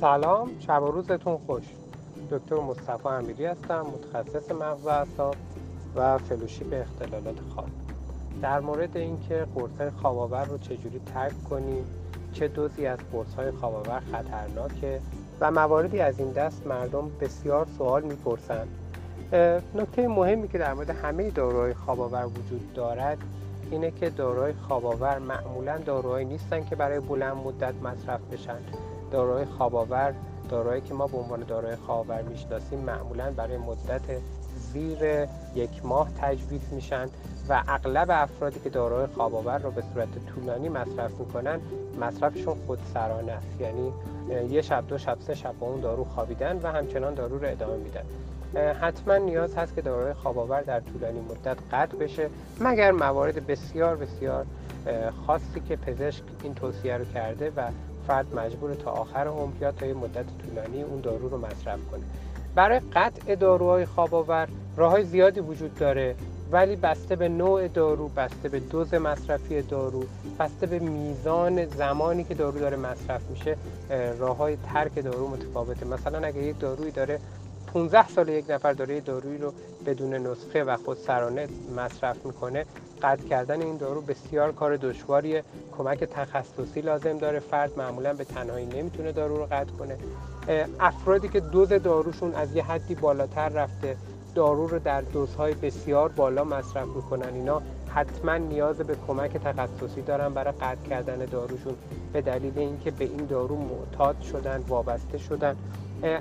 سلام شب و روزتون خوش. دکتر مصطفی امیری هستم متخصص مغز و اعصاب و فلوشیپ اختلالات خواب. در مورد اینکه قرص خواباور رو چجوری ترک کنیم چه دوزی از قرص های خواباور خطرناکه و مواردی از این دست مردم بسیار سوال می‌پرسند نکته مهمی که در مورد همه داروهای خواباور وجود دارد اینه که داروهای خواباور معمولا داروهایی نیستن که برای بلند مدت مصرف بشن. داروهای خواباور داروهایی که ما به عنوان داروهای خواباور می‌شناسیم معمولا برای مدت زیر یک ماه تجویز میشن و اغلب افرادی که داروهای خواباور رو به صورت طولانی مصرف می‌کنن مصرفشون خودسرانه است. یعنی یه شب دو شب سه شب با اون دارو خوابیدن و همچنان دارو رو ادامه میدن. حتما نیاز هست که داروهای خواباور در طولانی مدت قطع بشه مگر موارد بسیار بسیار خاصی که پزشک این توصیه رو کرده و فرد مجبور تا آخر عمر تا یه مدت طولانی اون دارو رو مصرف کنه. برای قطع داروهای خواباور راه زیادی وجود داره ولی بسته به نوع دارو بسته به دوز مصرفی دارو بسته به میزان زمانی که دارو داره مصرف میشه راه های ترک دارو متفاوته. مثلا اگه یک دارویی داره 15 سال یک نفر داره دارویی رو بدون نسخه و خود سرانه مصرف می‌کنه. قطع کردن این دارو بسیار کار دشواریه. کمک تخصصی لازم داره. فرد معمولا به تنهایی نمی‌تونه دارو رو قطع کنه. افرادی که دوز داروشون از یه حدی بالاتر رفته دارو رو در دوزهای بسیار بالا مصرف می‌کنن. اینا حتما نیاز به کمک تخصصی دارن برای قطع کردن داروشون. به دلیل اینکه به این دارو معتاد شدن وابسته شدن.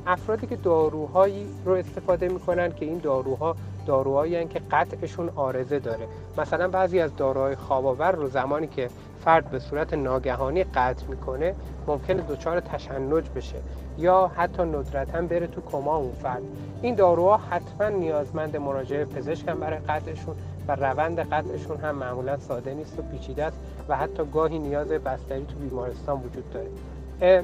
افرادی که داروهایی رو استفاده می‌کنن که این داروها داروهایی که قطعشون آرزه داره. مثلا بعضی از داروهای خواباور رو زمانی که فرد به صورت ناگهانی قطع می‌کنه ممکنه دچار تشنج بشه یا حتی ندرتا بره تو کما اون فرد. این داروها حتما نیازمند مراجعه پزشک برای قطعشون و روند قطعشون هم معمولا ساده نیست و پیچیده است و حتی گاهی نیاز بستری تو بیمارستان وجود داره.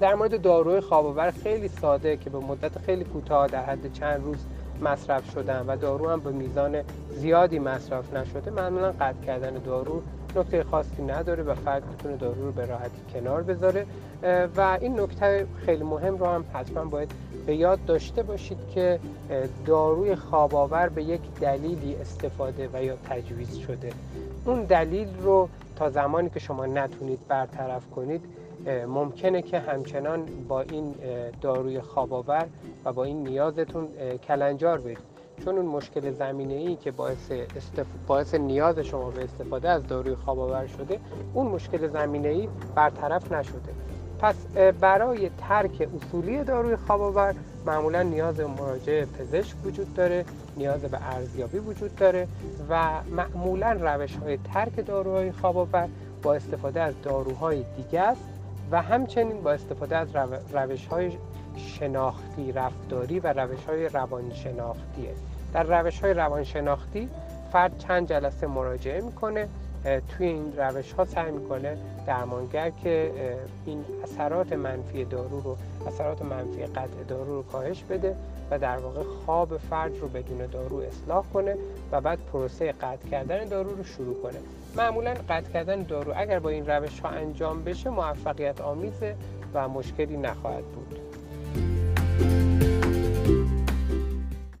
در مورد داروی خواباور خیلی ساده که به مدت خیلی کوتاه در حد چند روز مصرف شدن و دارو هم به میزان زیادی مصرف نشده معمولا قطع کردن دارو نکته خاصی نداره و فرد می‌تونه دارو رو به راحتی کنار بذاره. و این نکته خیلی مهم رو هم حتما باید به یاد داشته باشید که داروی خواباور به یک دلیلی استفاده و یا تجویز شده. اون دلیل رو تا زمانی که شما نتونید برطرف کنید ممکنه که همچنان با این داروی خواباور و با این نیازتون کلنجار برید. چون اون مشکل زمینه ای که باعث, استف... باعث نیاز شما به استفاده از داروی خواباور شده اون مشکل زمینه ای برطرف نشده. پس برای ترک اصولی داروی خواباور معمولا نیاز به مراجعه پزشک وجود داره نیاز به ارزیابی وجود داره و معمولا روش های ترک داروهای خواباور با استفاده از داروهای دیگه است و همچنین با استفاده از روش های شناختی رفتاری و روش های روانشناختیه در روش های روانشناختی فرد چند جلسه مراجعه می‌کنه. توی این روش ها سعی می‌کنه درمانگر که این اثرات منفی دارو رو اثرات منفی قطع دارو رو کاهش بده و در واقع خواب فرد رو بدون دارو اصلاح کنه و بعد پروسه قطع کردن دارو رو شروع کنه. معمولا قطع کردن دارو اگر با این روش ها انجام بشه موفقیت آمیزه و مشکلی نخواهد بود.